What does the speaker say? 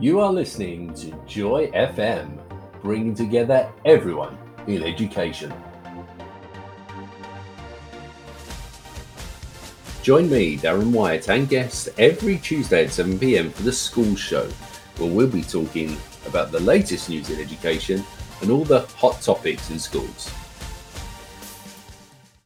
You are listening to Joy FM, bringing together everyone in education. Join me, Darren Wyatt, and guests every Tuesday at 7 pm for the School Show, where we'll be talking about the latest news in education and all the hot topics in schools.